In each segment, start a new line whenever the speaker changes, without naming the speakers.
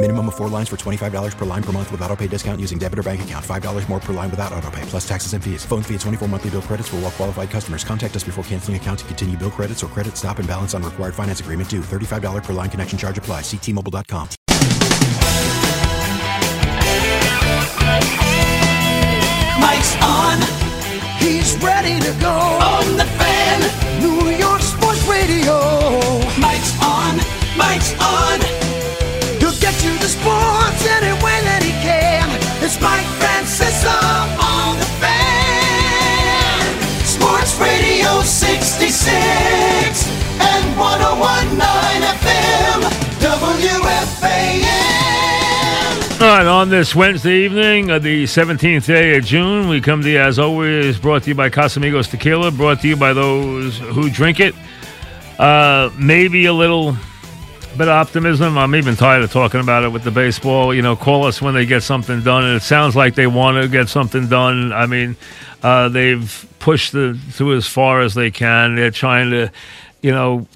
Minimum of four lines for $25 per line per month with auto pay discount using debit or bank account. $5 more per line without auto pay, plus taxes and fees. Phone fee at 24 monthly bill credits for all qualified customers. Contact us before canceling account to continue bill credits or credit stop and balance on required finance agreement due. $35 per line connection charge apply. Ctmobile.com.
Mike's on. He's ready to go. On the fan. New York Sports Radio. Mike's on. Mike's on. You the sports any way that he can. It's Mike Francesa on the fan. Sports Radio 66 and 1019 FM. WFAN.
All right, on this Wednesday evening, the 17th day of June, we come to you, as always, brought to you by Casamigos Tequila, brought to you by those who drink it. Uh, maybe a little bit of optimism. I'm even tired of talking about it with the baseball. You know, call us when they get something done, and it sounds like they want to get something done. I mean, uh, they've pushed the, as far as they can. They're trying to, you know,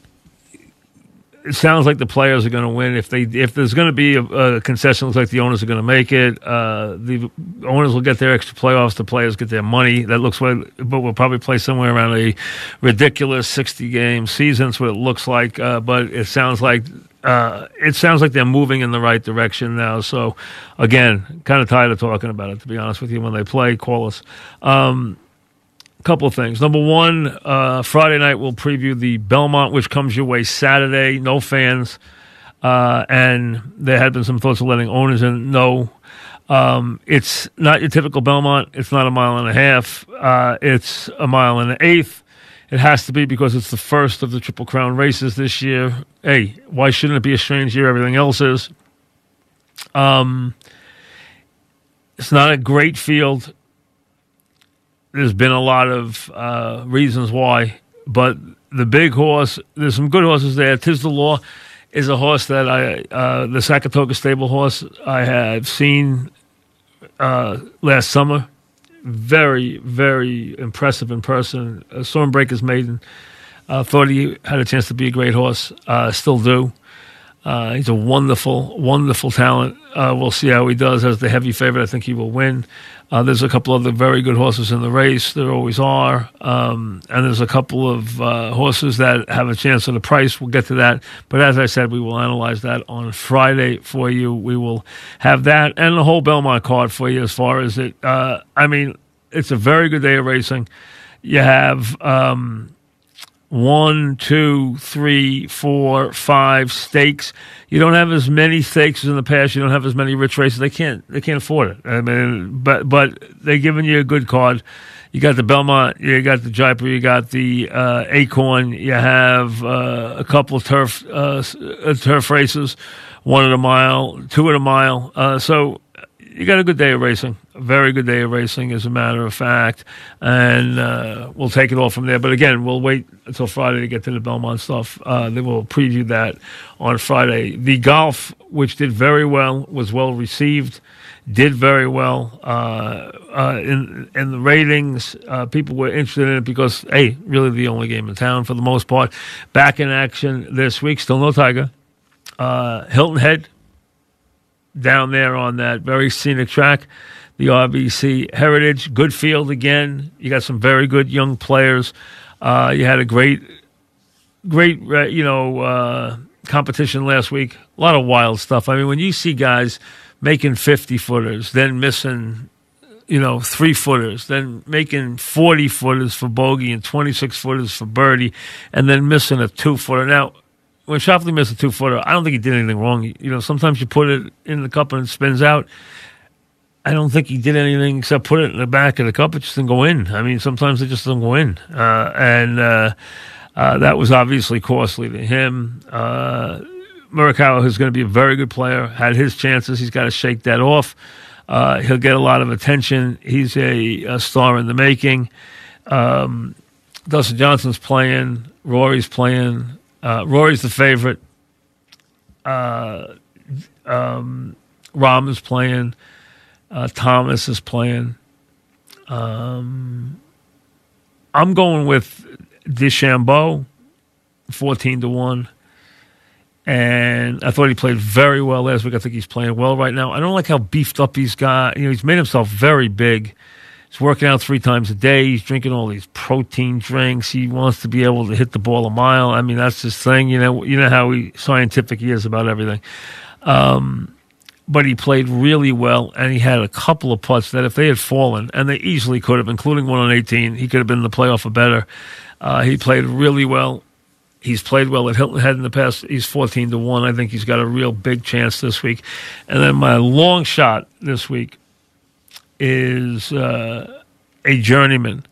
it sounds like the players are going to win. If they if there's going to be a, a concession, looks like the owners are going to make it. Uh, the owners will get their extra playoffs. The players get their money. That looks like, but we'll probably play somewhere around a ridiculous 60 game season. That's what it looks like. Uh, but it sounds like. Uh, it sounds like they're moving in the right direction now. So, again, kind of tired of talking about it. To be honest with you, when they play, call us. Um, couple of things. Number one, uh, Friday night we'll preview the Belmont, which comes your way Saturday. No fans, uh, and there had been some thoughts of letting owners in. No, um, it's not your typical Belmont. It's not a mile and a half. Uh, it's a mile and an eighth. It has to be because it's the first of the Triple Crown races this year. Hey, why shouldn't it be a strange year? Everything else is. Um, it's not a great field there's been a lot of uh, reasons why, but the big horse, there's some good horses there. Tiz the Law is a horse that I, uh, the Sackatoga stable horse, I have seen uh, last summer. Very, very impressive in person. Uh, Stormbreaker's maiden. Uh, thought he had a chance to be a great horse. Uh, still do. Uh, he's a wonderful, wonderful talent. Uh, we'll see how he does as the heavy favorite. I think he will win. Uh, there's a couple other very good horses in the race. There always are. Um, and there's a couple of uh, horses that have a chance at the price. We'll get to that. But as I said, we will analyze that on Friday for you. We will have that and the whole Belmont card for you as far as it. Uh, I mean, it's a very good day of racing. You have. Um, one, two, three, four, five stakes. You don't have as many stakes as in the past. You don't have as many rich races. They can't. They can't afford it. I mean, but but they're giving you a good card. You got the Belmont. You got the Jaipur. You got the uh, Acorn. You have uh, a couple of turf uh, turf races. One at a mile, two at a mile. Uh, so you got a good day of racing. A very good day of racing, as a matter of fact. And uh, we'll take it all from there. But again, we'll wait until Friday to get to the Belmont stuff. Uh, then we'll preview that on Friday. The golf, which did very well, was well received, did very well uh, uh in in the ratings. Uh, people were interested in it because, hey, really the only game in town for the most part. Back in action this week. Still no Tiger. Uh, Hilton Head down there on that very scenic track, the RBC Heritage. Good field again. You got some very good young players. Uh, you had a great, great, uh, you know, uh, competition last week. A lot of wild stuff. I mean, when you see guys making 50 footers, then missing, you know, three footers, then making 40 footers for bogey and 26 footers for birdie, and then missing a two footer. Now, when Schauffele missed a two footer, I don't think he did anything wrong. You know, sometimes you put it in the cup and it spins out. I don't think he did anything except put it in the back of the cup. It just didn't go in. I mean, sometimes it just doesn't go in. Uh, and uh, uh, that was obviously costly to him. Uh, Morikawa, who's going to be a very good player, had his chances. He's got to shake that off. Uh, he'll get a lot of attention. He's a, a star in the making. Um, Dustin Johnson's playing. Rory's playing. Uh, Rory's the favorite. Uh, um, Rahm is playing. Uh, Thomas is playing. Um, I'm going with DeChambeau, fourteen to one. And I thought he played very well last week. I think he's playing well right now. I don't like how beefed up he's got. You know, he's made himself very big. He's working out three times a day. He's drinking all these protein drinks. He wants to be able to hit the ball a mile. I mean, that's his thing. You know, you know how he, scientific he is about everything. Um, but he played really well, and he had a couple of putts that if they had fallen, and they easily could have, including one on 18, he could have been in the playoff or better. Uh, he played really well. He's played well at Hilton Head in the past. He's 14 to 1. I think he's got a real big chance this week. And then my long shot this week is uh, a journeyman.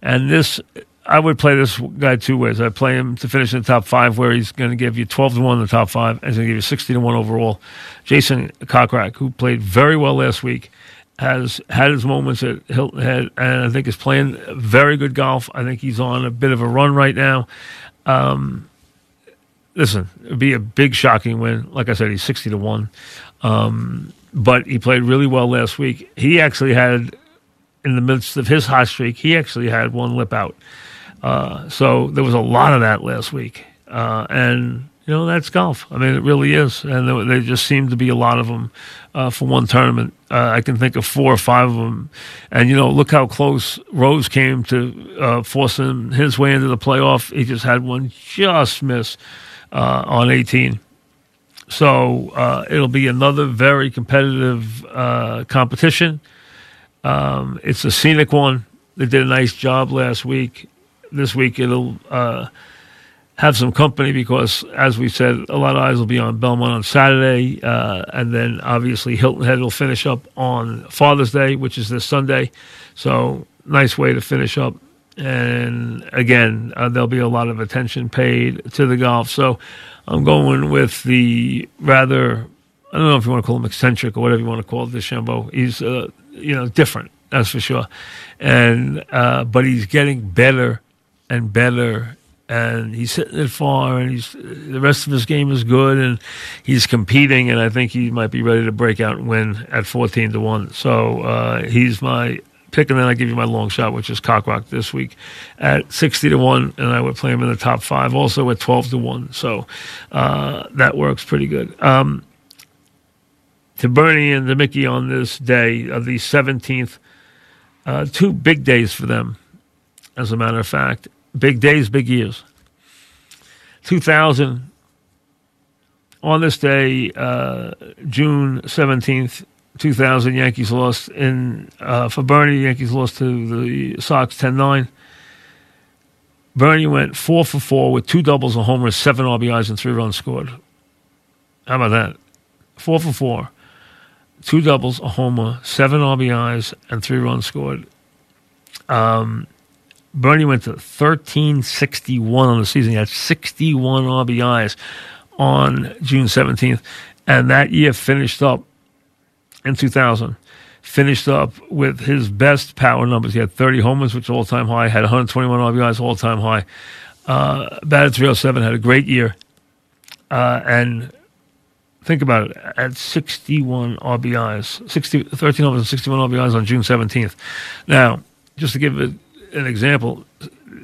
And this, I would play this guy two ways. I play him to finish in the top five, where he's going to give you 12 to 1 in the top five, and he's going to give you 60 to 1 overall. Jason Kokrak, who played very well last week, has had his moments at Hilton Head, and I think is playing very good golf. I think he's on a bit of a run right now. Um, listen, it'd be a big, shocking win. Like I said, he's 60 to 1. Um, but he played really well last week. He actually had, in the midst of his hot streak, he actually had one lip out. Uh, so there was a lot of that last week. Uh, and, you know, that's golf. I mean, it really is. And there, there just seemed to be a lot of them uh, for one tournament. Uh, I can think of four or five of them. And, you know, look how close Rose came to uh, forcing his way into the playoff. He just had one just miss uh, on 18. So uh, it'll be another very competitive uh, competition. Um, it's a scenic one. They did a nice job last week. This week it'll uh, have some company because, as we said, a lot of eyes will be on Belmont on Saturday, uh, and then obviously Hilton Head will finish up on Father's Day, which is this Sunday. So nice way to finish up. And again, uh, there'll be a lot of attention paid to the golf. So I'm going with the rather, I don't know if you want to call him eccentric or whatever you want to call it, DeChambeau. He's, uh, you know, different, that's for sure. And, uh, but he's getting better and better. And he's hitting it far, and he's the rest of his game is good, and he's competing. And I think he might be ready to break out and win at fourteen to one. So uh, he's my pick, and then I give you my long shot, which is Kokrak this week at sixty to one, and I would play him in the top five, also at twelve to one. So uh, that works pretty good. Um, to Bernie and to Mickey on this day of the seventeenth, uh, two big days for them. As a matter of fact, big days, big years. Two thousand. On this day, uh, June seventeenth, 2000 Yankees lost in uh, for Bernie. Yankees lost to the Sox 10-9. Bernie went four for four with two doubles, a homer, seven RBIs, and three runs scored. How about that? Four for four, two doubles, a homer, seven RBIs, and three runs scored. Um, Bernie went to 1361 on the season. He had 61 RBIs on June 17th. And that year finished up in 2000. Finished up with his best power numbers. He had 30 homers, which is all time high. Had 121 RBIs, all time high. Uh, batted 307. Had a great year. Uh, and think about it. At 61 RBIs, 60, 13 homers and 61 RBIs on June 17th. Now, just to give it an example,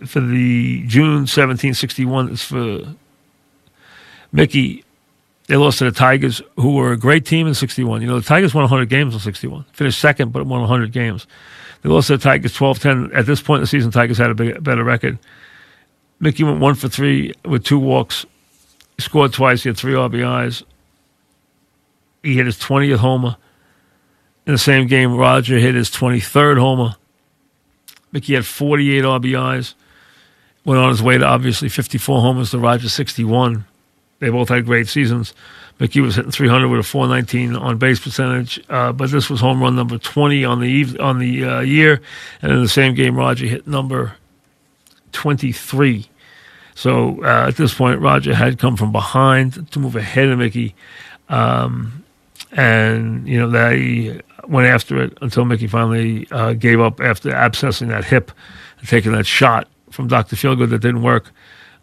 for the June 17, 61, it's for Mickey they lost to the Tigers, who were a great team in 61. You know, the Tigers won 100 games in 61. Finished second, but won 100 games. They lost to the Tigers 12 10. At this point in the season, Tigers had a big, better record. Mickey went one for three with two walks. He scored twice. He had three RBIs. He hit his 20th homer. In the same game, Roger hit his 23rd homer. Mickey had 48 RBIs. Went on his way to obviously 54 homers to Roger 61. They both had great seasons. Mickey was hitting 300 with a 419 on base percentage, uh, but this was home run number 20 on the eve, on the uh, year, and in the same game, Roger hit number 23. So uh, at this point, Roger had come from behind to move ahead of Mickey, um, and you know they went after it until Mickey finally uh, gave up after abscessing that hip and taking that shot from Dr. Feelgood that didn't work.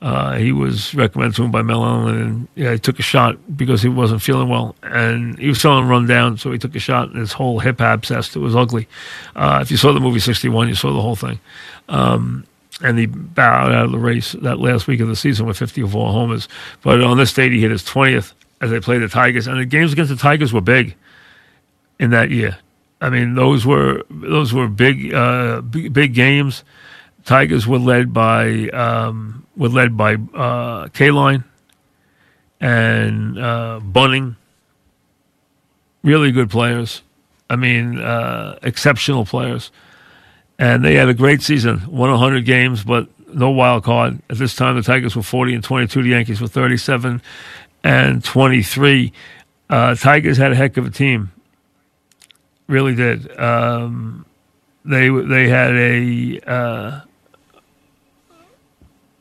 Uh, he was recommended to him by Mel Allen, and yeah, he took a shot because he wasn't feeling well, and he was feeling run down, so he took a shot, and his whole hip abscessed. It was ugly. Uh, if you saw the movie '61, you saw the whole thing. Um, and he bowed out of the race that last week of the season with 54 homers. But on this date, he hit his 20th as they played the Tigers, and the games against the Tigers were big in that year. I mean, those were those were big, uh, big, big games. Tigers were led by um, were led by uh, Kaline and uh, Bunning. Really good players. I mean, uh, exceptional players. And they had a great season, won 100 games, but no wild card. At this time, the Tigers were 40 and 22. The Yankees were 37 and 23. Uh, Tigers had a heck of a team. Really did. Um, they they had a uh,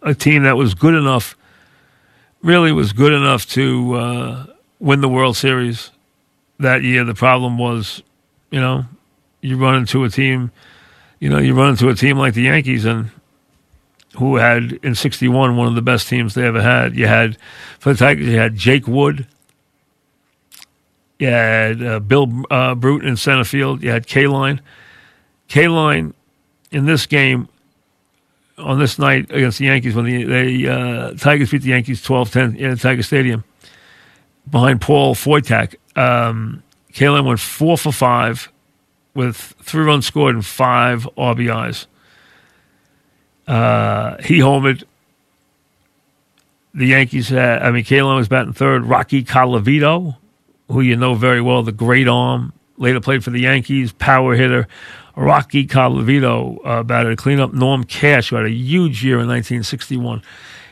a team that was good enough, really was good enough to uh, win the World Series that year. The problem was, you know, you run into a team, you know, you run into a team like the Yankees and who had in 61 one of the best teams they ever had. You had, for the Tigers, you had Jake Wood. You had uh, Bill uh, Bruton in center field. You had Kaline. Kaline in this game on this night against the Yankees when the uh, Tigers beat the Yankees 12-10 in Tiger Stadium behind Paul Foytack. Um, Kaline went four for five with three runs scored and five RBIs. Uh, he homered. The Yankees had, I mean, Kaline was batting third. Rocky Colavito, who you know very well, the great arm, later played for the Yankees, power hitter. Rocky Colavito uh, batted a clean up Norm Cash, who had a huge year in 1961.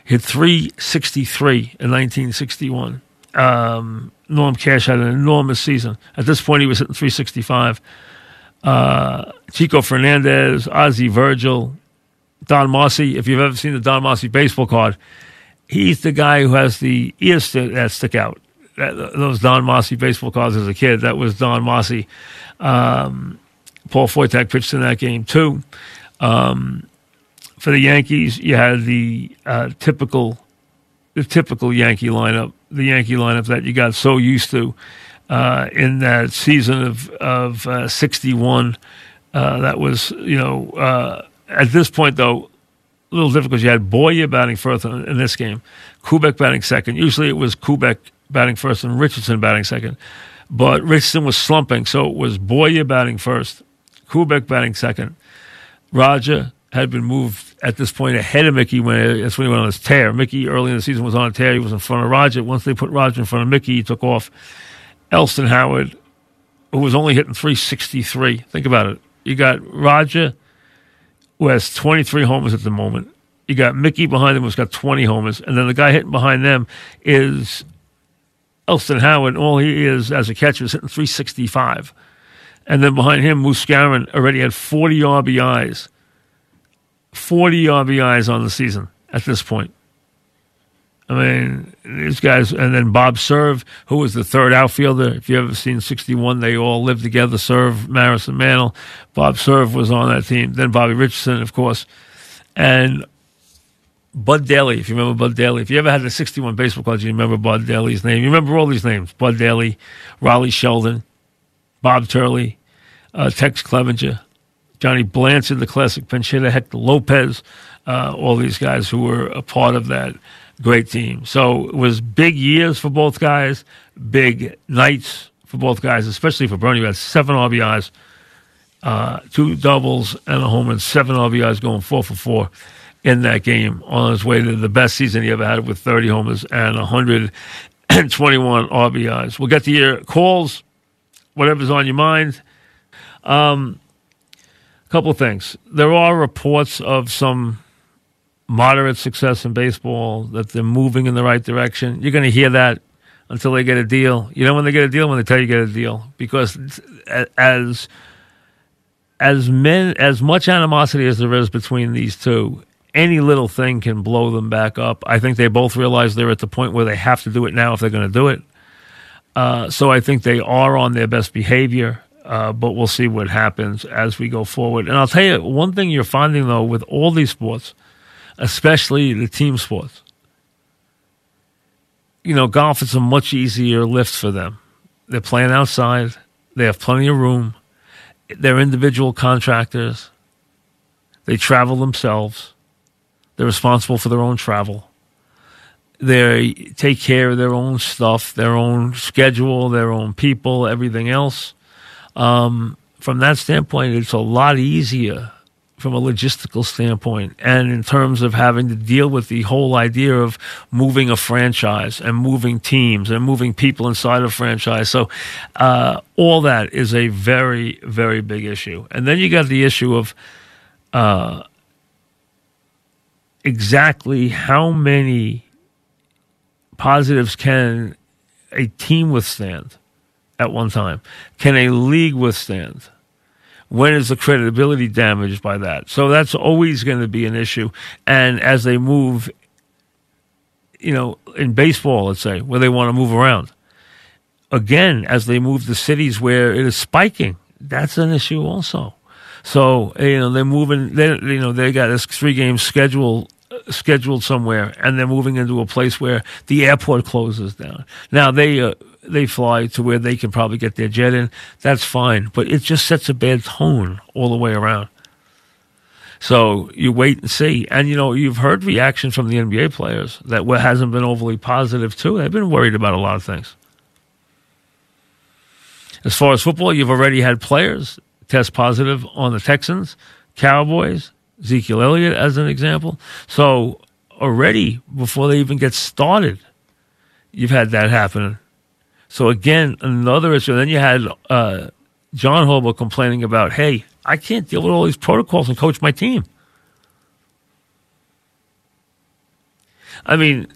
Hit 363 in 1961. Um, Norm Cash had an enormous season. At this point, he was hitting 365. Uh, Chico Fernandez, Ozzie Virgil, Don Mossi. If you've ever seen the Don Mossi baseball card, he's the guy who has the ears that stick out. That, those Don Mossi baseball cards as a kid, that was Don Mossi. Um, Paul Foytack pitched in that game too. Um, for the Yankees, you had the uh, typical, the typical Yankee lineup, the Yankee lineup that you got so used to uh, in that season of of uh, '61. Uh, that was, you know, uh, at this point though, a little difficult. You had Boyer batting first in this game, Kubek batting second. Usually it was Kubek batting first and Richardson batting second. But Richardson was slumping, so it was Boyer batting first, Kubek batting second. Roger had been moved at this point ahead of Mickey when that's when he went on his tear. Mickey early in the season was on a tear. He was in front of Roger. Once they put Roger in front of Mickey, he took off. Elston Howard, who was only hitting 363. Think about it. You got Roger, who has 23 homers at the moment. You got Mickey behind him, who's got 20 homers. And then the guy hitting behind them is Elston Howard. All he is as a catcher is hitting 365. And then behind him, Moose Skowron already had 40 RBIs. 40 RBIs on the season at this point. I mean, these guys, and then Bob Cerv, who was the third outfielder. If you ever seen 61, they all lived together, Cerv, Maris, and Mantle. Bob Cerv was on that team. Then Bobby Richardson, of course. And Bud Daley, if you remember Bud Daley. If you ever had the 61 baseball cards, you remember Bud Daley's name. You remember all these names Bud Daley, Rollie Sheldon, Bob Turley, uh, Tex Clevenger, Johnny Blanchard, the classic pinch hitter, Hector Lopez, uh, all these guys who were a part of that great team. So it was big years for both guys, big nights for both guys, especially for Bernie, who had seven RBIs, uh, two doubles, and a home run, seven RBIs going four for four in that game on his way to the best season he ever had with 30 homers and 121 RBIs. We'll get to your calls, whatever's on your mind. Um, a couple of things. There are reports of some moderate success in baseball, that they're moving in the right direction. You're going to hear that until they get a deal. You know when they get a deal when they tell you get a deal because as as men as much animosity as there is between these two, any little thing can blow them back up. I think they both realize they're at the point where they have to do it now if they're going to do it. Uh, so I think they are on their best behavior. Uh, but we'll see what happens as we go forward. And I'll tell you one thing you're finding though with all these sports, especially the team sports. You know, golf is a much easier lift for them. They're playing outside. They have plenty of room. They're individual contractors. They travel themselves. They're responsible for their own travel. They take care of their own stuff, their own schedule, their own people, everything else. Um, from that standpoint, it's a lot easier from a logistical standpoint and in terms of having to deal with the whole idea of moving a franchise and moving teams and moving people inside a franchise. So, uh, all that is a very, very big issue. And then you got the issue of uh, exactly how many positives can a team withstand at one time? Can a league withstand? when is the credibility damaged by that? So that's always going to be an issue. And as they move, you know, in baseball, let's say, where they want to move around, again, as they move to cities where it is spiking, that's an issue also. So you know they're moving. They you know they got this three game schedule scheduled somewhere, and they're moving into a place where the airport closes down. Now they uh, they fly to where they can probably get their jet in. That's fine, but it just sets a bad tone all the way around. So you wait and see, and you know you've heard reactions from the NBA players that hasn't been overly positive too. They've been worried about a lot of things. As far as football, you've already had players test positive on the Texans, Cowboys, Ezekiel Elliott as an example. So already before they even get started, you've had that happen so again, another issue. Then you had uh, John Harbaugh complaining about, hey, I can't deal with all these protocols and coach my team. I mean,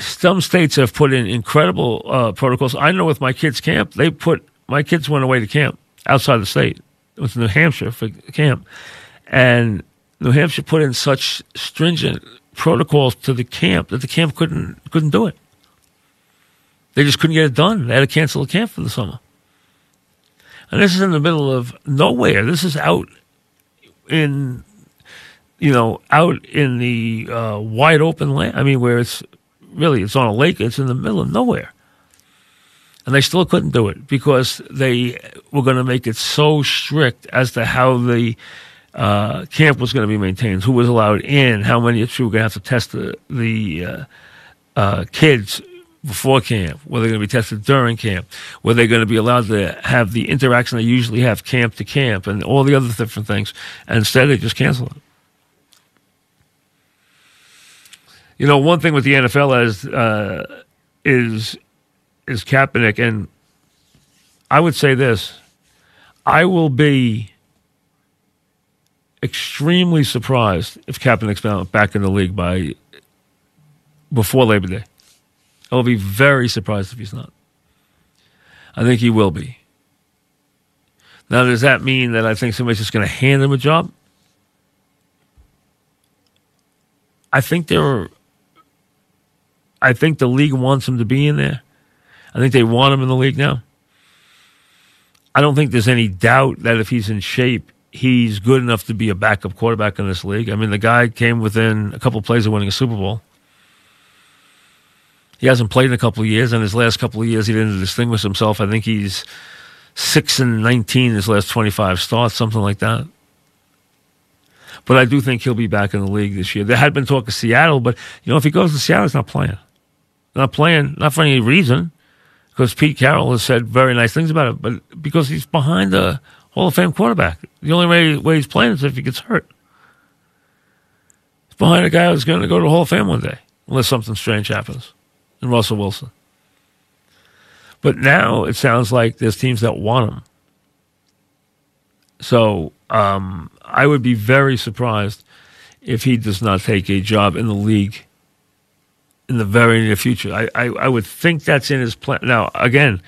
some states have put in incredible uh, protocols. I know with my kids' camp, they put my kids went away to camp outside the state. It was New Hampshire for camp, and New Hampshire put in such stringent protocols to the camp that the camp couldn't couldn't do it. They just couldn't get it done. They had to cancel the camp for the summer. And this is in the middle of nowhere. This is out in, you know, out in the uh, wide open land. I mean, where it's really it's on a lake. It's in the middle of nowhere, and they still couldn't do it because they were going to make it so strict as to how the uh, camp was going to be maintained, who was allowed in, how many. It's true, we're going to have to test the the uh, uh kids before camp? Were they going to be tested during camp? Were they going to be allowed to have the interaction they usually have camp to camp and all the other different things? And instead, they just canceled it. You know, one thing with the NFL is uh, is is Kaepernick, and I would say this: I will be extremely surprised if Kaepernick's back in the league by before Labor Day. I'll be very surprised if he's not. I think he will be. Now, does that mean that I think somebody's just going to hand him a job? I think there. I think the league wants him to be in there. I think they want him in the league now. I don't think there's any doubt that if he's in shape, he's good enough to be a backup quarterback in this league. I mean, the guy came within a couple plays of winning a Super Bowl. He hasn't played in a couple of years, and his last couple of years he didn't distinguish himself. I think he's six and nineteen his last twenty five starts, something like that. But I do think he'll be back in the league this year. There had been talk of Seattle, but you know if he goes to Seattle, he's not playing. Not playing, not for any reason, because Pete Carroll has said very nice things about it, but because he's behind a Hall of Fame quarterback. The only way, way he's playing is if he gets hurt. He's behind a guy who's going to go to the Hall of Fame one day, unless something strange happens and Russell Wilson. But now it sounds like there's teams that want him. So um, I would be very surprised if he does not take a job in the league in the very near future. I, I, I would think that's in his plan. Now, again,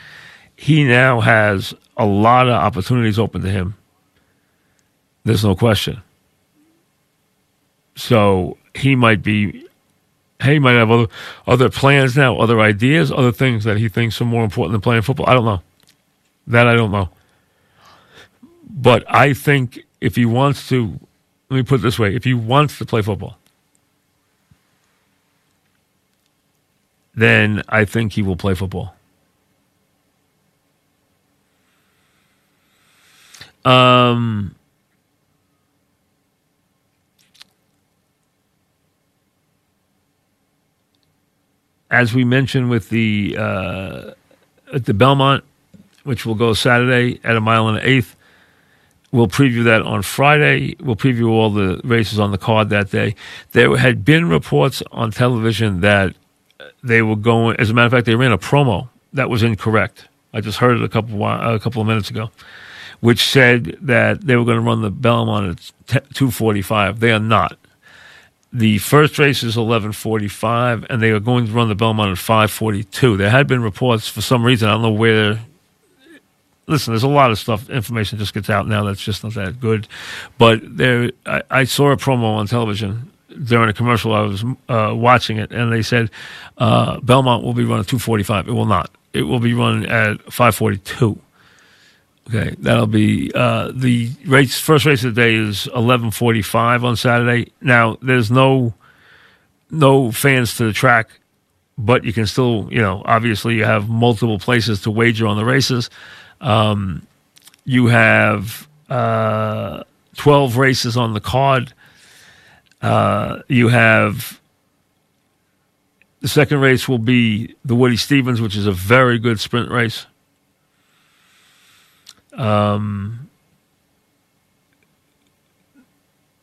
he now has a lot of opportunities open to him. There's no question. So he might be, he might have other, other plans now, other ideas, other things that he thinks are more important than playing football. I don't know. That I don't know. But I think if he wants to, let me put it this way if he wants to play football, then I think he will play football. Um, as we mentioned with the uh, at the Belmont, which will go Saturday at a mile and an eighth. We'll preview that on Friday. We'll preview all the races on the card that day. There had been reports on television that they were going. As a matter of fact, they ran a promo that was incorrect. I just heard it a couple a couple of minutes ago, which said that they were going to run the Belmont at two forty five. They are not. The first race is eleven forty five, and they are going to run the Belmont at five forty two. There had been reports for some reason. I don't know where listen, there's a lot of stuff. Information just gets out now that's just not that good. But there, I, I saw a promo on television during a commercial. I was uh, watching it, and they said uh, Belmont will be running 245. It will not. It will be run at 542. Okay, that'll be uh, the race. First race of the day is 11:45 on Saturday. Now, there's no no fans to the track, but you can still, you know, obviously you have multiple places to wager on the races. Um, you have uh, 12 races on the card. Uh, you have the second race will be the Woody Stephens, which is a very good sprint race. Um,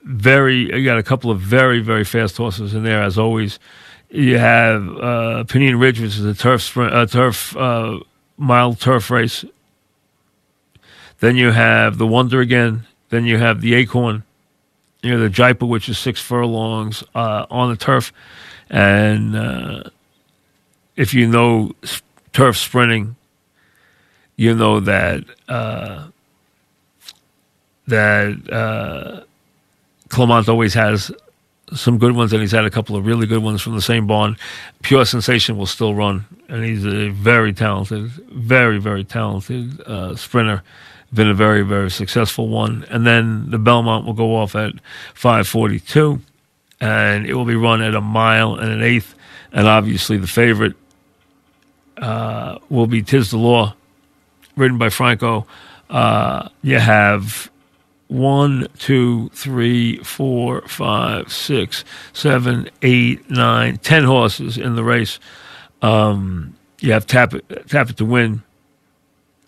very, you got a couple of very, very fast horses in there, as always. You have uh, Pennine Ridge, which is a turf sprint, a turf uh, mile turf race then you have the Wonder again. Then you have the Acorn. Know, the Jaipur, which is six furlongs uh, on the turf. And uh, if you know turf sprinting, you know that uh, that uh, Clement always has some good ones, and he's had a couple of really good ones from the same barn. Pure Sensation will still run, and he's a very talented, very very talented uh, sprinter been a very, very successful one. And then the Belmont will go off at 542, and it will be run at a mile and an eighth. And obviously, the favorite uh, will be Tiz the Law, ridden by Franco. Uh, you have one, two, three, four, five, six, seven, eight, nine, ten horses in the race. Um, you have Tap It, Tap It to Win,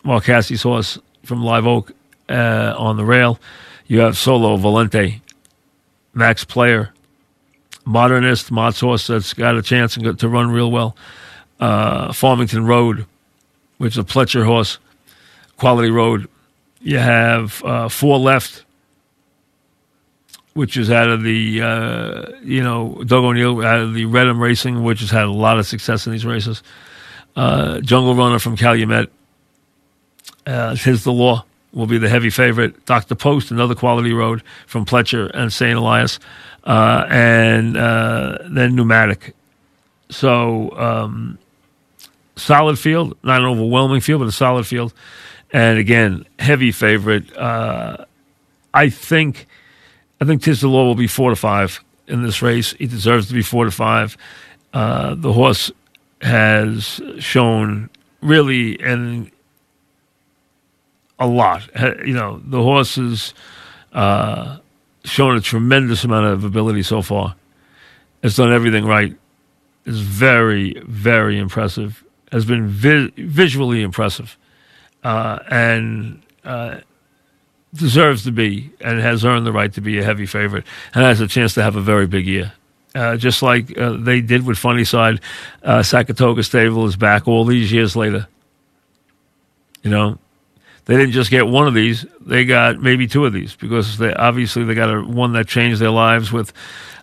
Mark Casse's horse from Live Oak uh, on the rail. You have Sole Volante, Max Player, Modernist, Mott's horse that's got a chance to run real well. Uh, Farmington Road, which is a Pletcher horse, Quality Road. You have uh, Fore Left, which is out of the, uh, you know, Doug O'Neill out of the Reddam Racing, which has had a lot of success in these races. Uh, Jungle Runner from Calumet, uh, Tiz the Law will be the heavy favorite. Dr. Post, another quality road from Pletcher and St. Elias, uh, and uh, then Pneumatic. So, um, solid field, not an overwhelming field, but a solid field. And again, heavy favorite. Uh, I think, I think Tiz the Law will be four to five in this race. He deserves to be four to five. Uh, the horse has shown really an a lot. You know, the horse has uh, shown a tremendous amount of ability so far. Has done everything right. Is very, very impressive. Has been vi- visually impressive, uh, and uh, deserves to be, and has earned the right to be a heavy favorite, and has a chance to have a very big year. Uh, just like uh, they did with Funny Side, uh, Sackatoga Stable is back all these years later. You know, They didn't just get one of these; they got maybe two of these because they obviously they got a, one that changed their lives with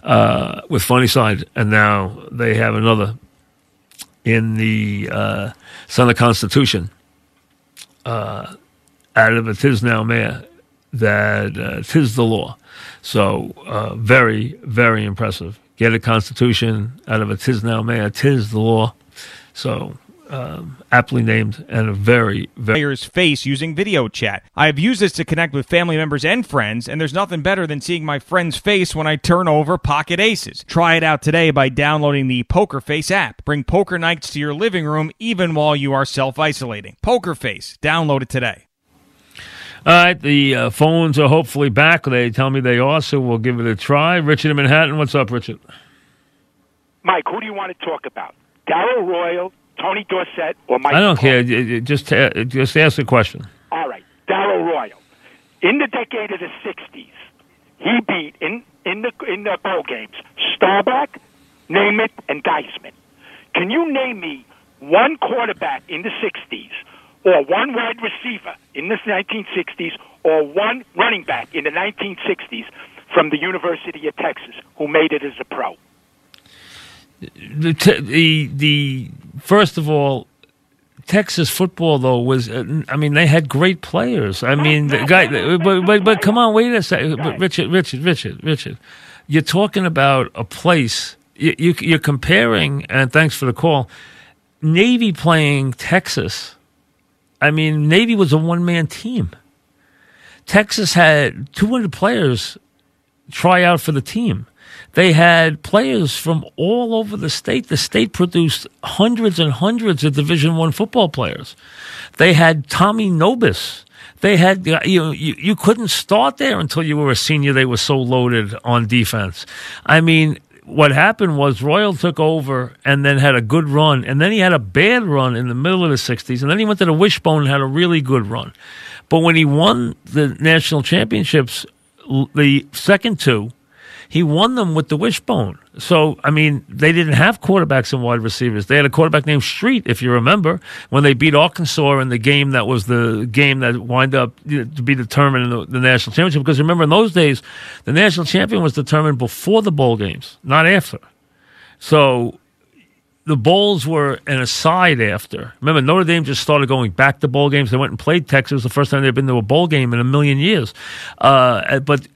uh, with Funny Side, and now they have another in the uh, of Constitution. Uh, out of a Tiznow mayor that uh, Tiz the Law. So uh, very, very impressive. Get a constitution out of a Tiznow mayor, Tiz the Law. So um, aptly named and a very, very
player's face using video chat. I have used this to connect with family members and friends, and there's nothing better than seeing my friend's face when I turn over pocket aces. Try it out today by downloading the Poker Face app. Bring poker nights to your living room even while you are self isolating. Poker Face. Download it today.
All right, the uh, phones are hopefully back. They tell me they are, so we'll give it a try. Richard in Manhattan, what's up, Richard?
Mike, who do you want to talk about? Darrell Royal, Tony Dorsett, or Mike?
I don't care. Just uh, just ask a question.
All right, Darrell Royal. In the decade of the '60s, he beat in in the in the bowl games Staubach, Namath, and Theismann. Can you name me one quarterback in the '60s or one wide receiver in the 1960s or one running back in the 1960s from the University of Texas who made it as a pro?
The, the, the first of all, Texas football though was uh, I mean they had great players. I mean the guy but but but come on wait a second but Richard Richard Richard Richard you're talking about a place you, you you're comparing and thanks for the call Navy playing Texas I mean, Navy was a one man team. Texas had 200 players try out for the team. They had players from all over the state. The state produced hundreds and hundreds of Division One football players. They had Tommy Nobis. They had you, you you couldn't start there until you were a senior. They were so loaded on defense. I mean, what happened was Royal took over and then had a good run, and then he had a bad run in the middle of the 60s, and then he went to the Wishbone and had a really good run. But when he won the national championships, the second two, he won them with the wishbone. So, I mean, they didn't have quarterbacks and wide receivers. They had a quarterback named Street, if you remember, when they beat Arkansas in the game that was the game that wound up to be determined in the, the national championship. Because remember, in those days, the national champion was determined before the bowl games, not after. So, the bowls were an aside after. Remember, Notre Dame just started going back to bowl games. They went and played Texas. It was the first time they'd been to a bowl game in a million years. Uh, but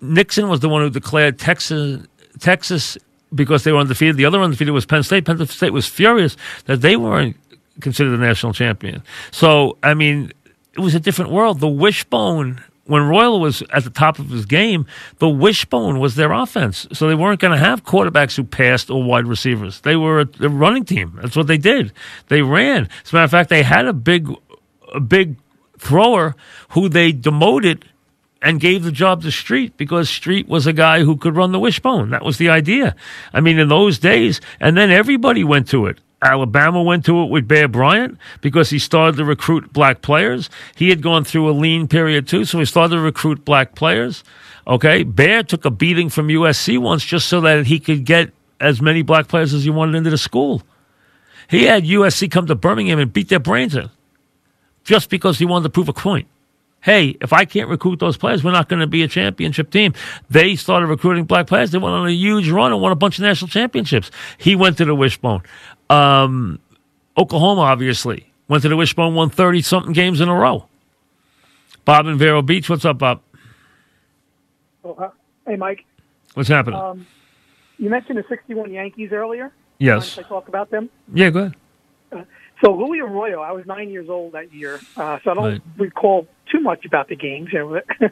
Nixon was the one who declared Texas Texas because they were undefeated. The other undefeated was Penn State. Penn State was furious that they weren't considered the national champion. So I mean, it was a different world. The wishbone when Royal was at the top of his game, the wishbone was their offense. So they weren't going to have quarterbacks who passed or wide receivers. They were a, a running team. That's what they did. They ran. As a matter of fact, they had a big, a big thrower who they demoted and gave the job to Street because Street was a guy who could run the wishbone. That was the idea. I mean, in those days, and then everybody went to it. Alabama went to it with Bear Bryant because he started to recruit black players. He had gone through a lean period too, so he started to recruit black players. Okay. Bear took a beating from USC once just so that he could get as many black players as he wanted into the school. He had USC come to Birmingham and beat their brains in just because he wanted to prove a point hey, if I can't recruit those players, we're not going to be a championship team. They started recruiting black players. They went on a huge run and won a bunch of national championships. He went to the wishbone. Um, Oklahoma, obviously, went to the wishbone, won 30 something games in a row. Bob in Vero Beach, what's up, Bob?
Oh, hey, Mike.
What's happening?
Um, you mentioned the 61 Yankees earlier.
Yes.
I talk about them?
Yeah, go ahead.
Uh, so Louis Arroyo, I was nine years old that year, uh, so I don't
Right.
recall too much about the games. You know,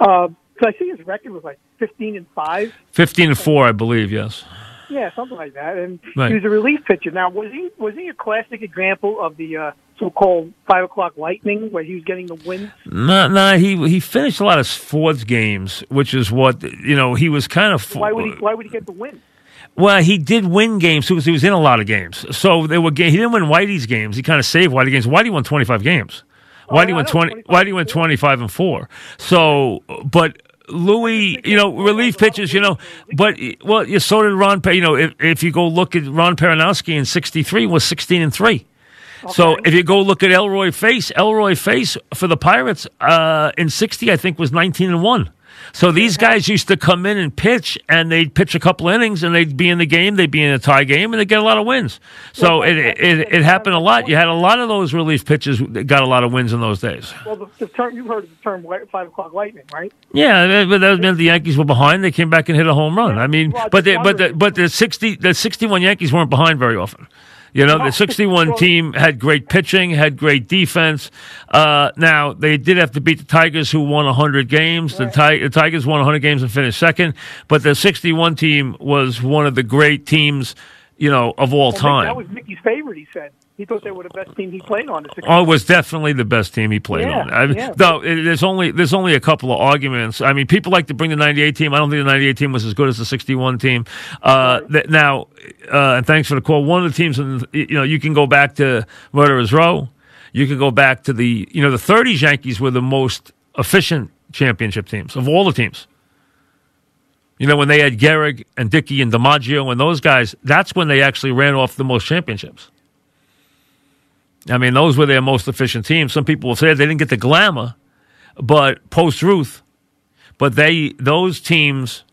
uh, so I see his record was like fifteen and five.
15 to 4, I believe, yes.
Yeah, something like that. And
Right.
he was a relief pitcher. Now, was he was he a classic example of the uh, so-called five o'clock lightning, where he was getting the wins?
No, no, he he finished a lot of Ford's games, which is what you know. He was kind of
Why would he Why would he get the win?
Well, he did win games because he was in a lot of games. So they were. ga- He didn't win Whitey's games. He kind of saved Whitey games. Whitey won twenty five games. Whitey
I
won twenty.
25
Whitey won twenty five and four. So, but Louis, you know, relief pitches, you know, but well, yeah, so did Ron. You know, if, if you go look at Ron Perranoski in '63 was sixteen and three. So if you go look at Elroy Face, Elroy Face for the Pirates uh, in '60, I think was 19 and one. So these guys used to come in and pitch, and they'd pitch a couple innings, and they'd be in the game. They'd be in a tie game, and they'd get a lot of wins. So it, it it happened a lot. You had a lot of those relief pitches that got a lot of wins in those days.
Well, the, the term you've heard of the term five o'clock lightning, right?
Yeah, that- but that meant the Yankees were behind. They came back and hit a home run. I mean,
Well,
but they, but the, but the sixty the sixty one Yankees weren't behind very often. You know, the sixty one team had great pitching, had great defense. Uh, now they did have to beat the Tigers, who won hundred games. The, Ti- the Tigers won hundred games and finished second. But the sixty one team was one of the great teams, you know, of all
Well,
time.
That was Mickey's favorite. He said he thought they were the best team he played on.
Oh, it was definitely the best team he played
Yeah,
on. I mean,
yeah.
Though it- there's only there's only a couple of arguments. I mean, people like to bring the '98 team. I don't think the '98 team was as good as the '61 team. Uh, th- now, uh, and thanks for the call. One of the teams, in, you know, you can go back to Murderers Row. You can go back to the you know the '30s Yankees were the most efficient championship teams of all the teams. You know, when they had Gehrig and Dickey and DiMaggio and those guys, that's when they actually ran off the most championships. I mean, those were their most efficient teams. Some people will say they didn't get the glamour, but post Ruth, but they those teams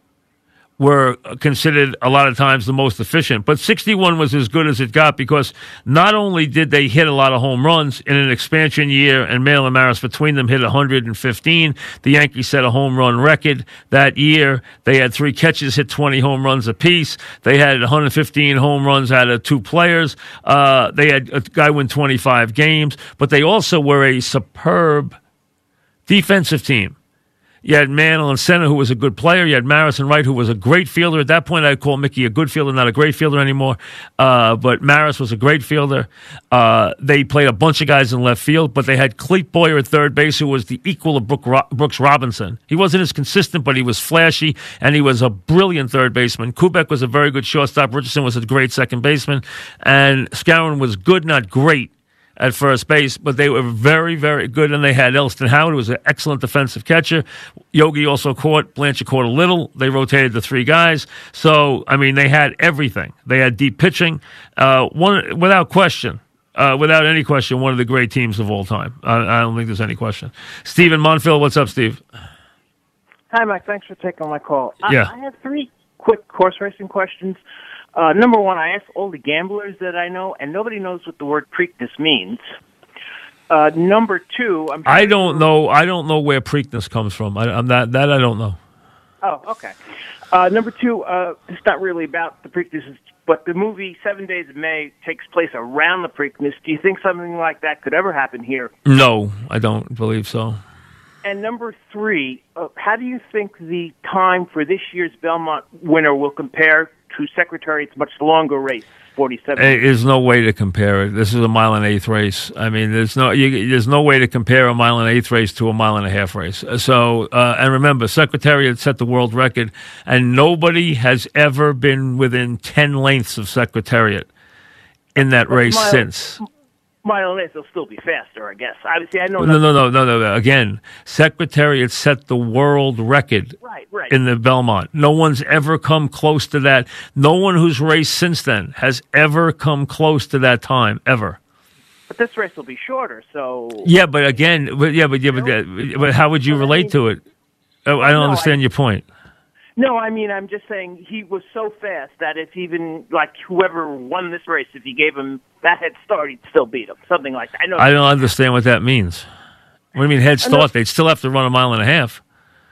were considered a lot of times the most efficient. But 61 was as good as it got because not only did they hit a lot of home runs in an expansion year, and Mail and Maris between them hit 115. The Yankees set a home run record that year. They had three catches, hit 20 home runs apiece. They had 115 home runs out of two players. Uh, they had a guy win 25 games, but they also were a superb defensive team. You had Mantle and center, who was a good player. You had Maris and right, who was a great fielder. At that point, I'd call Mickey a good fielder, not a great fielder anymore. Uh, but Maris was a great fielder. Uh, they played a bunch of guys in left field, but they had Clete Boyer at third base, who was the equal of Brook Ro- Brooks Robinson. He wasn't as consistent, but he was flashy, and he was a brilliant third baseman. Kubek was a very good shortstop. Richardson was a great second baseman, and Skowron was good, not great at first base, but they were very, very good. And they had Elston Howard, who was an excellent defensive catcher. Yogi also caught, Blanchard caught a little. They rotated the three guys. So, I mean, they had everything. They had deep pitching. Uh, one, without question, uh, without any question, one of the great teams of all time. I, I don't think there's any question. Stephen Monfield, what's up, Steve?
Hi, Mike. Thanks for taking my call. I,
Yeah.
I have three quick course racing questions. Uh, number one, I asked all the gamblers that I know, and nobody knows what the word Preakness means. Uh, number two, I'm
I don't know. I don't know where Preakness comes from. I, I'm that that I don't know.
Oh, okay. Uh, number two, uh, it's not really about the Preakness, but the movie Seven Days of May takes place around the Preakness. Do you think something like that could ever happen here?
No, I don't believe so.
And number three, uh, how do you think the time for this year's Belmont winner will compare to Secretariat's much longer race, 47?
Eh, There's no way to compare it. This is a mile and eighth race. I mean, there's no you, there's no way to compare a mile and eighth race to a mile and a half race. Uh, So, uh, and remember, Secretariat set the world record, and nobody has ever been within ten lengths of Secretariat in that
But
race
mile-
since.
Mile and eighth will still be faster, I guess. Obviously, I know.
No, no, no, no, no, no. Again, Secretariat set the world record
Right, right.
in the Belmont. No one's ever come close to that. No one who's raced since then has ever come close to that time, ever.
But this race will be shorter, so.
Yeah, but again, but yeah, but yeah, but, but how would you relate to it? Oh, I don't understand your point.
No, I mean, I'm just saying he was so fast that if even, like, whoever won this race, if you gave him that head start, he'd still beat him. Something like that. I know.
I don't understand what that means. What do you mean head start? They'd still have to run a mile and a half.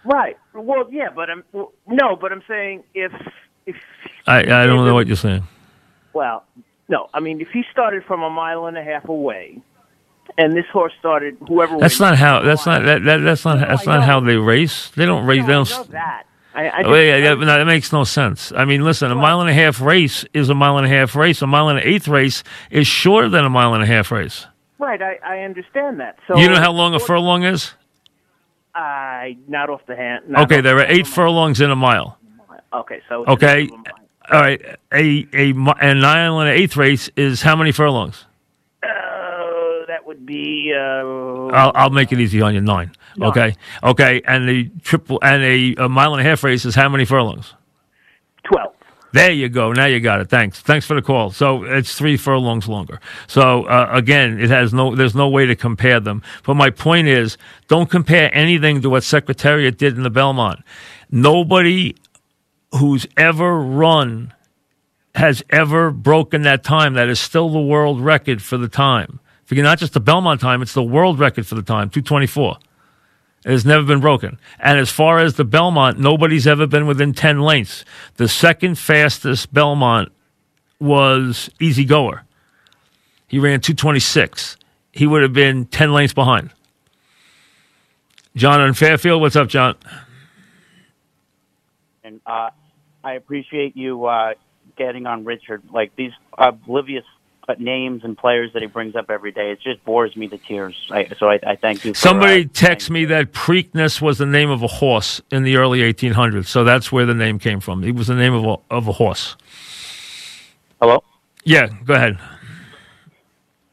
Right. Well, yeah, but I'm. Well, no, but I'm saying if. if
I, I don't know what you're saying.
Well, no, I mean, if he started from a mile and a half away, and this horse started, whoever
That's
wins,
not how. That's not. That, that, that's not. That's not how they race. They don't race. They don't.
I know that. I, I
Oh, yeah, yeah, no, that makes no sense. I mean, listen, a mile and a half race is a mile and a half race. A mile and an eighth race is shorter than a mile and a half race.
Right, I, I understand that. So
you know how long a furlong is?
I not off the hand.
Okay, there
the
are eight furlongs in a mile.
Okay, so
Okay, all right. A a mi- and nine and an eighth race is how many furlongs?
That be. Uh,
I'll, I'll make it easy on you. Nine.
Nine.
Okay. Okay. And the triple and a, a mile and a half race is how many furlongs?
Twelve.
There you go. Now you got it. Thanks. Thanks for the call. So it's three furlongs longer. So uh, again, it has no. There's no way to compare them. But my point is, don't compare anything to what Secretariat did in the Belmont. Nobody who's ever run has ever broken that time. That is still the world record for the time. Forget not just the Belmont time; it's the world record for the time, two twenty four. It has never been broken. And as far as the Belmont, nobody's ever been within 10 lengths. The second fastest Belmont was Easy Goer. He ran 226. He would have been 10 lengths behind. John in Fairfield, what's up, John?
And uh, I appreciate you uh, getting on Richard. Like these oblivious uh, names and players that he brings up every day, it just bores me to tears. I, so I, I thank you. For,
Somebody
uh,
texted me that Preakness was the name of a horse in the early 1800s. So that's where the name came from. It was the name of a, of a horse.
Hello?
Yeah, go ahead.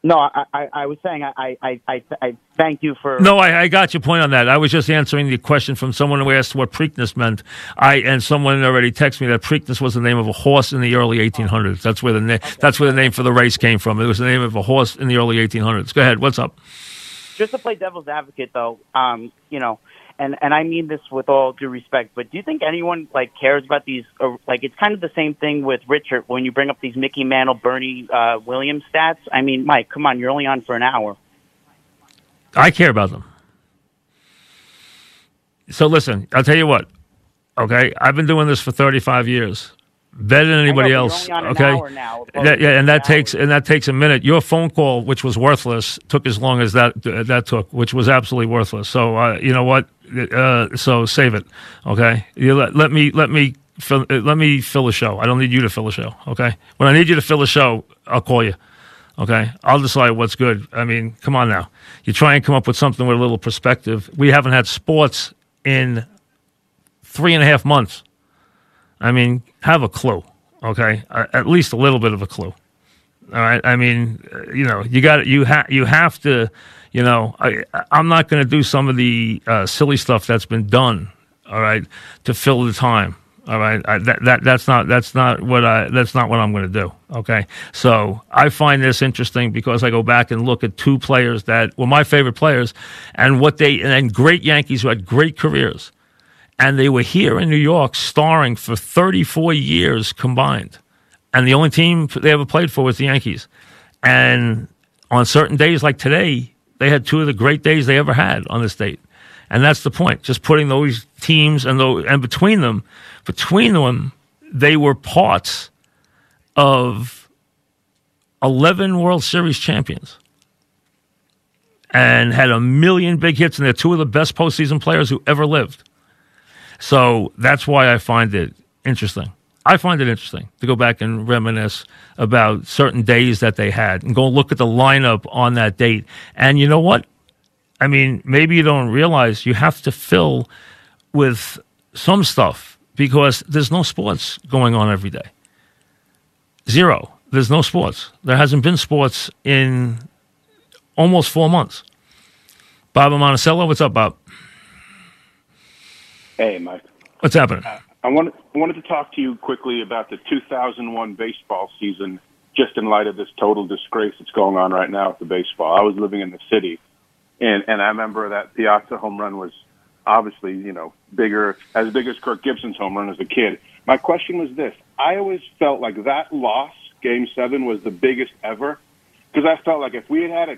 No, I, I, I was saying I, I, I, I thank you for.
No, I, I got your point on that. I was just answering the question from someone who asked what Preakness meant. I and someone already texted me that Preakness was the name of a horse in the early 1800s. That's where the na- that's where the name for the race came from. It was the name of a horse in the early 1800s. Go ahead. What's up?
Just to play devil's advocate, though, um, you know, and and I mean this with all due respect, but do you think anyone like cares about these? Uh, like, it's kind of the same thing with Richard when you bring up these Mickey Mantle, Bernie uh, Williams stats. I mean, Mike, come on, you're only on for an hour.
I care about them. So listen, I'll tell you what. Okay, I've been doing this for 35 years. Better than anybody
know,
else.
you're only on an
okay,
now,
That- yeah, and that takes and that takes a minute. Your phone call, which was worthless, took as long as that that took, which was absolutely worthless. So uh, you know what? Uh, so save it. Okay, you let, let me let me fill, uh, let me fill a show. I don't need you to fill a show. Okay, when I need you to fill a show, I'll call you. Okay, I'll decide what's good. I mean, come on now. You try and come up with something with a little perspective. We haven't had sports in three and a half months. I mean, have a clue. Okay, at least a little bit of a clue. All right. I mean, uh, you know, you got you have you have to, you know, I I'm not going to do some of the uh, silly stuff that's been done. All right, to fill the time. All right, I, that, that that's not that's not what I that's not what I'm going to do. Okay, so I find this interesting because I go back and look at two players that were my favorite players, and what they and great Yankees who had great careers, and they were here in New York starring for 34 years combined, and the only team they ever played for was the Yankees, and on certain days like today, they had two of the great days they ever had on this date. And that's the point. Just putting those teams and those, and between them, between them, they were parts of 11 World Series champions and had a million big hits, and they're two of the best postseason players who ever lived. So that's why I find it interesting. I find it interesting to go back and reminisce about certain days that they had and go look at the lineup on that date. And you know what? I mean, maybe you don't realize you have to fill with some stuff because there's no sports going on every day. Zero. There's no sports. There hasn't been sports in almost four months. Bob Monticello, what's up, Bob?
Hey, Mike.
What's happening?
Uh, I wanted, I wanted to talk to you quickly about the 2001 baseball season, just in light of this total disgrace that's going on right now with the baseball. I was living in the city, and and I remember that Piazza home run was obviously you know bigger, as big as Kirk Gibson's home run as a kid. My question was this: I always felt like that loss, Game Seven, was the biggest ever, because I felt like if we had had a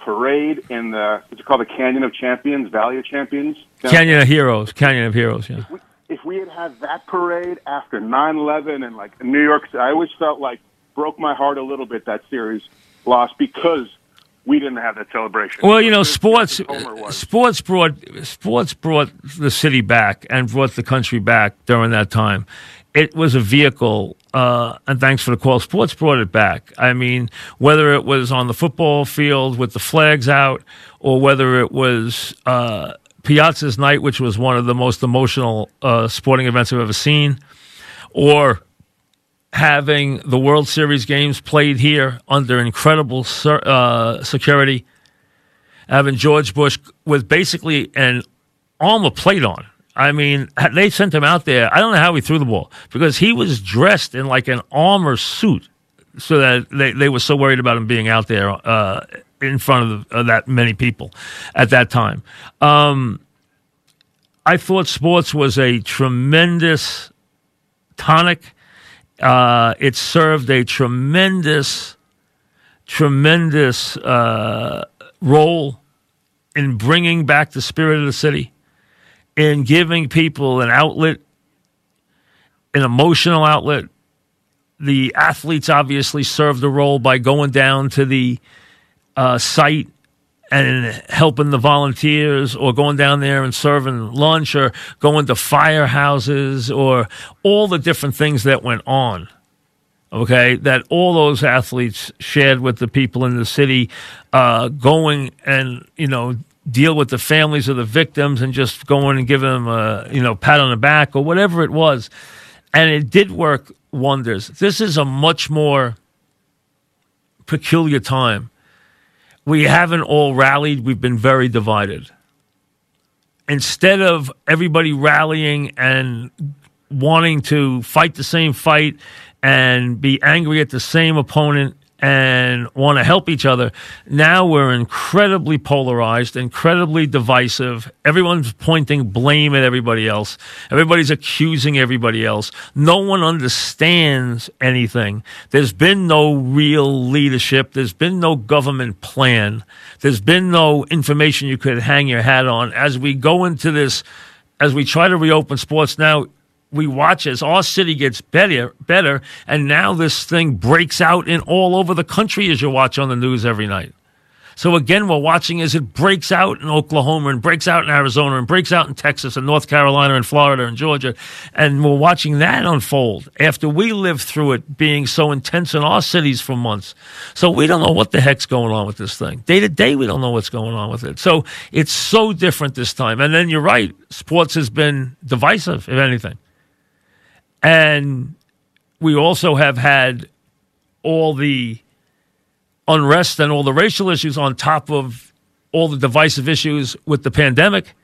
parade in the what's it called the Canyon of Champions, Valley of Champions,
Canyon of Heroes. Canyon of Heroes, yeah.
if we had had that parade after 9/11 and like New York, I always felt like broke my heart a little bit that series lost because we didn't have that celebration.
Well, you know, sports sports brought sports brought the city back and brought the country back during that time. It was a vehicle, uh, and thanks for the call. Sports brought it back. I mean, whether it was on the football field with the flags out, or whether it was uh, Piazza's night, which was one of the most emotional uh, sporting events I've ever seen, or having the World Series games played here under incredible uh, security, having George Bush with basically an armor plate on. I mean, they sent him out there. I don't know how he threw the ball because he was dressed in like an armor suit, so that they, they were so worried about him being out there uh, in front of, the, of, that many people at that time. Um, I thought sports was a tremendous tonic. Uh, it served a tremendous, tremendous uh, role in bringing back the spirit of the city in giving people an outlet, an emotional outlet. The athletes obviously served a role by going down to the uh, site and helping the volunteers or going down there and serving lunch or going to firehouses or all the different things that went on. Okay, that all those athletes shared with the people in the city, uh, going and, you know, deal with the families of the victims and just going and giving them a you know pat on the back or whatever it was, and it did work wonders. This is a much more peculiar time. We haven't all rallied. We've been very divided. Instead of everybody rallying and wanting to fight the same fight and be angry at the same opponent and want to help each other. Now we're incredibly polarized, incredibly divisive. Everyone's pointing blame at everybody else. Everybody's accusing everybody else. No one understands anything. There's been no real leadership. There's been no government plan. There's been no information you could hang your hat on. As we go into this, as we try to reopen sports now, we watch as our city gets better, better, and now this thing breaks out in all over the country as you watch on the news every night. So again, we're watching as it breaks out in Oklahoma and breaks out in Arizona and breaks out in Texas and North Carolina and Florida and Georgia. And we're watching that unfold after we lived through it being so intense in our cities for months. So we don't know what the heck's going on with this thing. Day to day, we don't know what's going on with it. So it's so different this time. And then you're right. Sports has been divisive, if anything. And we also have had all the unrest and all the racial issues on top of all the divisive issues with the pandemic.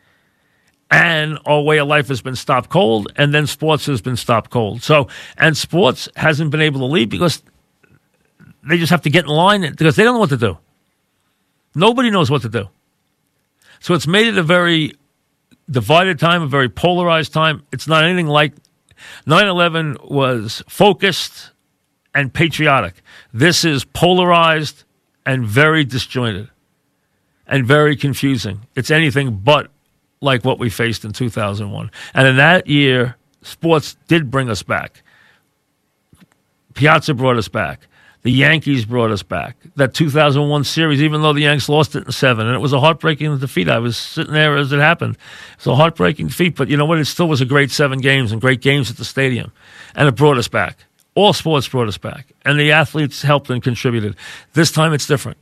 And our way of life has been stopped cold, and then sports has been stopped cold. So, and sports hasn't been able to lead because they just have to get in line because they don't know what to do. Nobody knows what to do. So it's made it a very divided time, a very polarized time. It's not anything like 9 11 was focused and patriotic. This is polarized and very disjointed and very confusing. It's anything but like what we faced in 2001. And in that year, sports did bring us back. Piazza brought us back. The Yankees brought us back. That 2001 series, even though the Yanks lost it in seven, and it was a heartbreaking defeat. I was sitting there as it happened. It's a heartbreaking defeat, but you know what? It still was a great seven games and great games at the stadium, and it brought us back. All sports brought us back, and the athletes helped and contributed. This time, it's different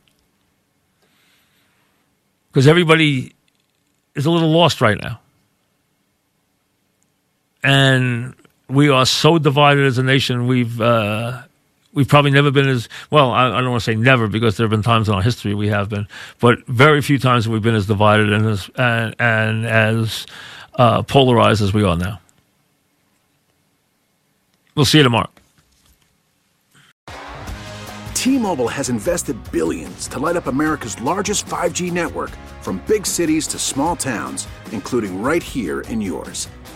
because everybody is a little lost right now, and we are so divided as a nation. We've uh, we've probably never been as well. I, I don't want to say never because there have been times in our history we have been, but very few times we've we been as divided and as and, and as uh, polarized as we are now. We'll see you tomorrow.
T-Mobile has invested billions to light up America's largest 5G network, from big cities to small towns, including right here in yours.